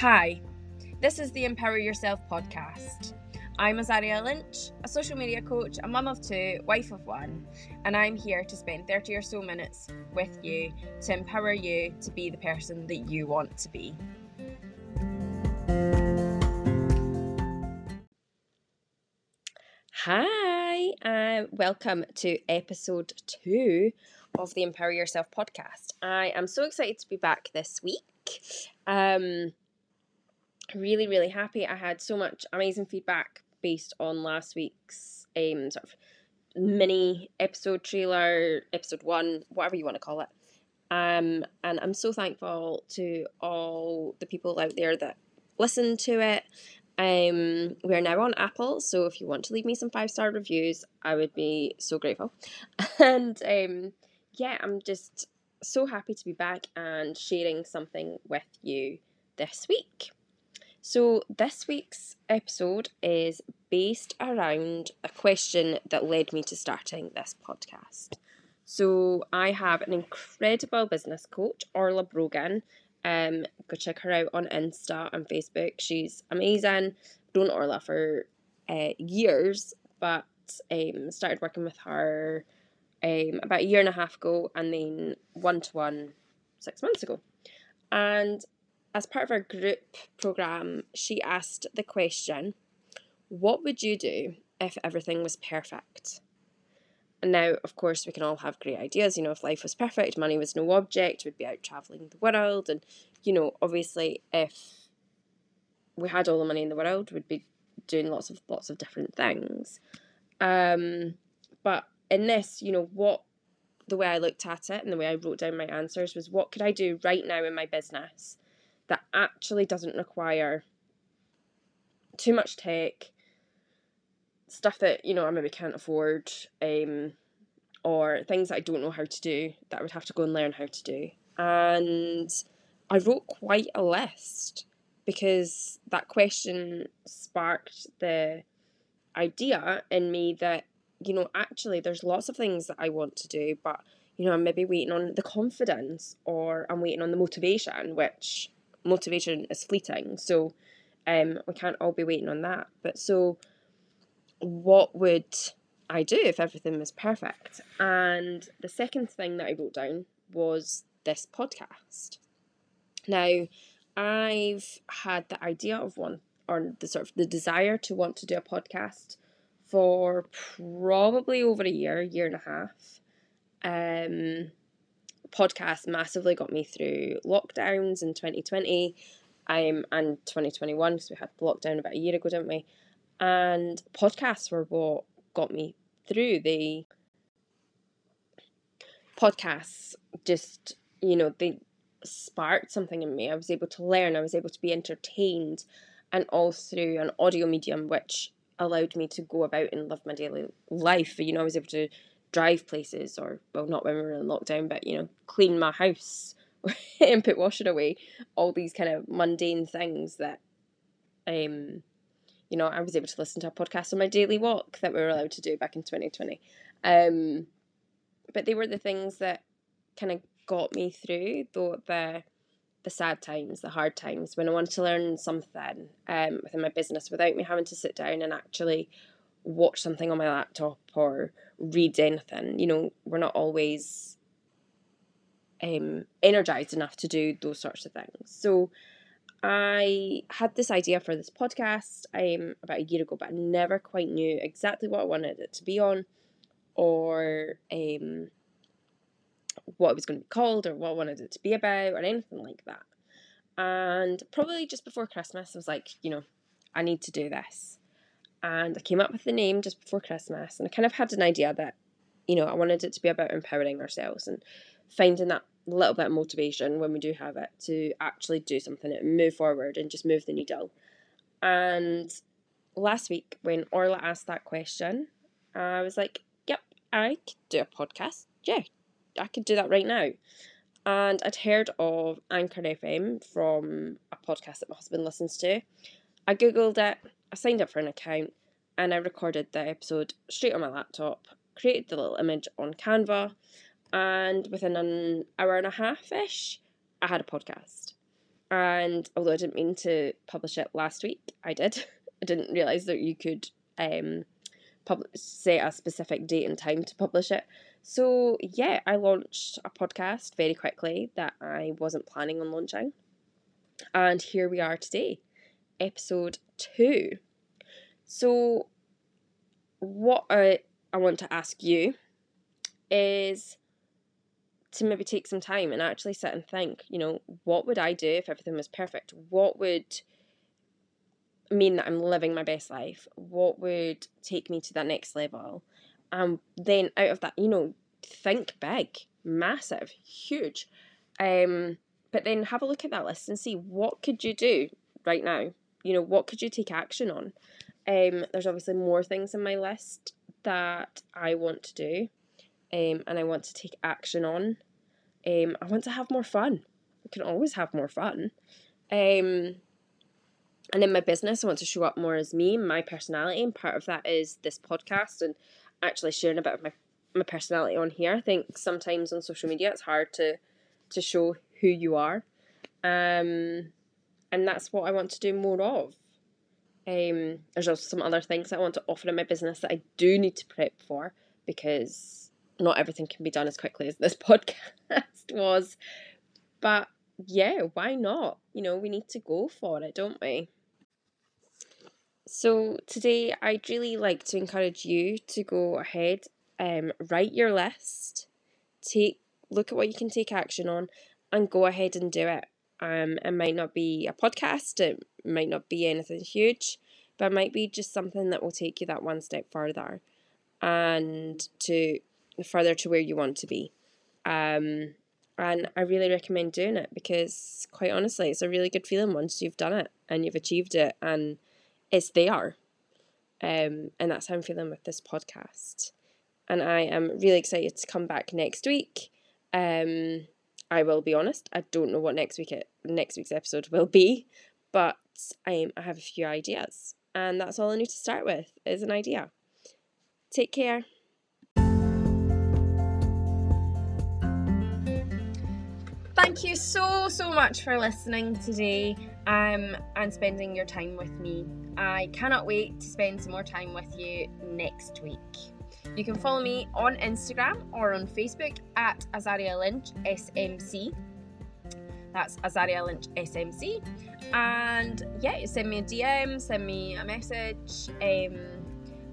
Hi, this is the Empower Yourself podcast. I'm Azaria Lynch, a social media coach, a mum of two, wife of one, and I'm here to spend 30 or so minutes with you to empower you to be the person that you want to be. Hi, and welcome to episode two of the Empower Yourself podcast. I am so excited to be back this week. Um, really, really happy. I had so much amazing feedback based on last week's um, sort of mini episode trailer, episode one, whatever you want to call it. Um, and I'm so thankful to all the people out there that listened to it. Um, we are now on Apple, so if you want to leave me some five star reviews, I would be so grateful. And um, yeah, I'm just so happy to be back and sharing something with you this week. So, this week's episode is based around a question that led me to starting this podcast. So, I have an incredible business coach, Orlaith Brogan. Um, go check her out on Insta and Facebook. She's amazing. Known Orlaith for uh, years, but um, started working with her um, about a year and a half ago and then one to one six months ago. And as part of our group program, she asked the question, What would you do if everything was perfect? And now, of course, we can all have great ideas. You know, if life was perfect, money was no object, we'd be out traveling the world. And, you know, obviously, if we had all the money in the world, we'd be doing lots of lots of different things. Um, but in this, you know, what the way I looked at it and the way I wrote down my answers was what could I do right now in my business actually doesn't require too much tech, stuff that, you know, I maybe can't afford, um, or things that I don't know how to do that I would have to go and learn how to do. And I wrote quite a list because that question sparked the idea in me that, you know, actually there's lots of things that I want to do, but you know, I'm maybe waiting on the confidence or I'm waiting on the motivation, which motivation is fleeting. So um, we can't all be waiting on that. But so, what would I do if everything was perfect? And the second thing that I wrote down was this podcast. Now, I've had the idea of one, or the sort of the desire to want to do a podcast for probably over a year, year and a half. Um, podcast massively got me through lockdowns in 2020 um, and 2021 because we had lockdown about a year ago, didn't we? And podcasts were what got me through. The podcasts just, you know, they sparked something in me. I was able to learn, I was able to be entertained, and all through an audio medium which allowed me to go about and live my daily life. You know, I was able to drive places or well not when we were in lockdown but you know clean my house and put washing away all these kind of mundane things that um you know I was able to listen to a podcast on my daily walk that we were allowed to do back in 2020 um but they were the things that kind of got me through though the the sad times, the hard times, when I wanted to learn something um, within my business without me having to sit down and actually watch something on my laptop or read anything. You know, we're not always um, energized enough to do those sorts of things. So I had this idea for this podcast um, about a year ago, but I never quite knew exactly what I wanted it to be on or um, what it was going to be called or what I wanted it to be about or anything like that. And probably just before Christmas, I was like, you know, I need to do this and I came up with the name just before Christmas, and I kind of had an idea that, you know, I wanted it to be about empowering ourselves and finding that little bit of motivation when we do have it to actually do something and move forward and just move the needle. And last week, when Orlaith asked that question, I was like, yep, I could do a podcast. Yeah, I could do that right now. And I'd heard of Anchor FM from a podcast that my husband listens to. I googled it, I signed up for an account and I recorded the episode straight on my laptop, created the little image on Canva, and within an hour and a half ish, I had a podcast. And although I didn't mean to publish it last week, I did. I didn't realize that you could um, pub- set a specific date and time to publish it. So, yeah, I launched a podcast very quickly that I wasn't planning on launching. And here we are today, episode two. So, what I, I want to ask you is to maybe take some time and actually sit and think, you know, what would I do if everything was perfect? What would mean that I'm living my best life? What would take me to that next level? And then out of that, you know, think big, massive, huge. Um, but then have a look at that list and see what could you do right now? You know, what could you take action on? Um, there's obviously more things in my list that I want to do um, and I want to take action on. Um, I want to have more fun. I can always have more fun. Um, and in my business, I want to show up more as me, my personality, and part of that is this podcast and actually sharing a bit of my my personality on here. I think sometimes on social media it's hard to to show who you are, um, and that's what I want to do more of. Um, there's also some other things I want to offer in my business that I do need to prep for because not everything can be done as quickly as this podcast was. But yeah, why not? You know, we need to go for it, don't we? So today I'd really like to encourage you to go ahead, um, write your list, take look at what you can take action on, and go ahead and do it. Um, it might not be a podcast, it might not be anything huge, but it might be just something that will take you that one step further, and to further to where you want to be. Um, and I really recommend doing it because, quite honestly, it's a really good feeling once you've done it and you've achieved it and it's there. Um, and that's how I'm feeling with this podcast. And I am really excited to come back next week. Um, I will be honest, I don't know what next week next week's episode will be, but I, I have a few ideas. And that's all I need to start with is an idea. Take care. Thank you so, so much for listening today um, and spending your time with me. I cannot wait to spend some more time with you next week. You can follow me on Instagram or on Facebook at Azaria Lynch SMC. That's Azaria Lynch SMC. And yeah, send me a DM, send me a message. Um,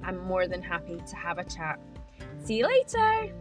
I'm more than happy to have a chat. See you later.